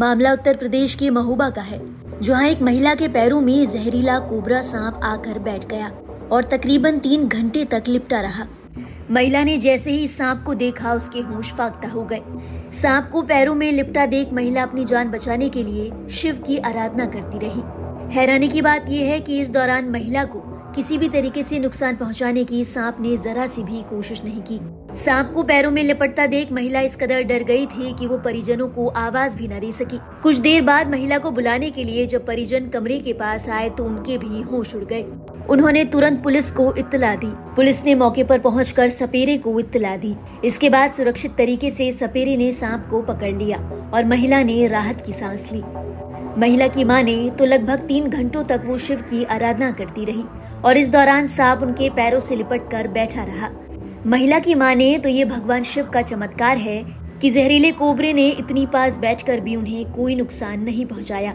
मामला उत्तर प्रदेश के महोबा का है, जहाँ एक महिला के पैरों में जहरीला कोबरा सांप आकर बैठ गया और तकरीबन तीन घंटे तक लिपटा रहा। महिला ने जैसे ही सांप को देखा, उसके होश फाकता हो गए। सांप को पैरों में लिपटा देख महिला अपनी जान बचाने के लिए शिव की आराधना करती रही। हैरानी की बात यह है कि इस दौरान महिला को किसी भी तरीके से नुकसान पहुँचाने की सांप ने जरा सी भी कोशिश नहीं की। सांप को पैरों में लिपटता देख महिला इस कदर डर गई थी कि वो परिजनों को आवाज़ भी न दे सकी। कुछ देर बाद महिला को बुलाने के लिए जब परिजन कमरे के पास आए तो उनके भी होश उड़ गए। उन्होंने तुरंत पुलिस को इत्तला दी। पुलिस ने मौके पर पहुंचकर सपेरे को इत्तला दी। इसके बाद सुरक्षित तरीके से सपेरे ने सांप को पकड़ लिया और महिला ने राहत की सांस ली। महिला की माने तो लगभग तीन घंटों तक वो शिव की आराधना करती रही और इस दौरान सांप उनके पैरों से लिपट कर बैठा रहा। महिला की माने तो ये भगवान शिव का चमत्कार है कि जहरीले कोबरे ने इतनी पास बैठकर भी उन्हें कोई नुकसान नहीं पहुँचाया।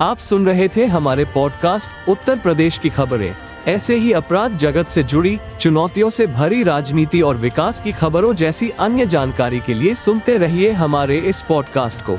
आप सुन रहे थे हमारे पॉडकास्ट उत्तर प्रदेश की खबरें। ऐसे ही अपराध जगत से जुड़ी, चुनौतियों से भरी राजनीति और विकास की खबरों जैसी अन्य जानकारी के लिए सुनते रहिए हमारे इस पॉडकास्ट को।